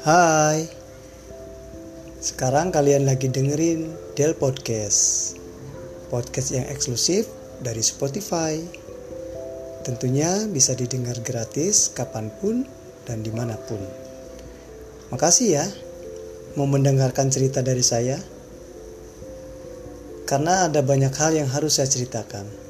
Hai. Sekarang kalian lagi dengerin Del Podcast. Podcast yang eksklusif dari Spotify. Tentunya bisa didengar gratis kapan pun dan di mana pun. Makasih ya Mau mendengarkan cerita dari saya. Karena ada banyak hal yang harus saya ceritakan.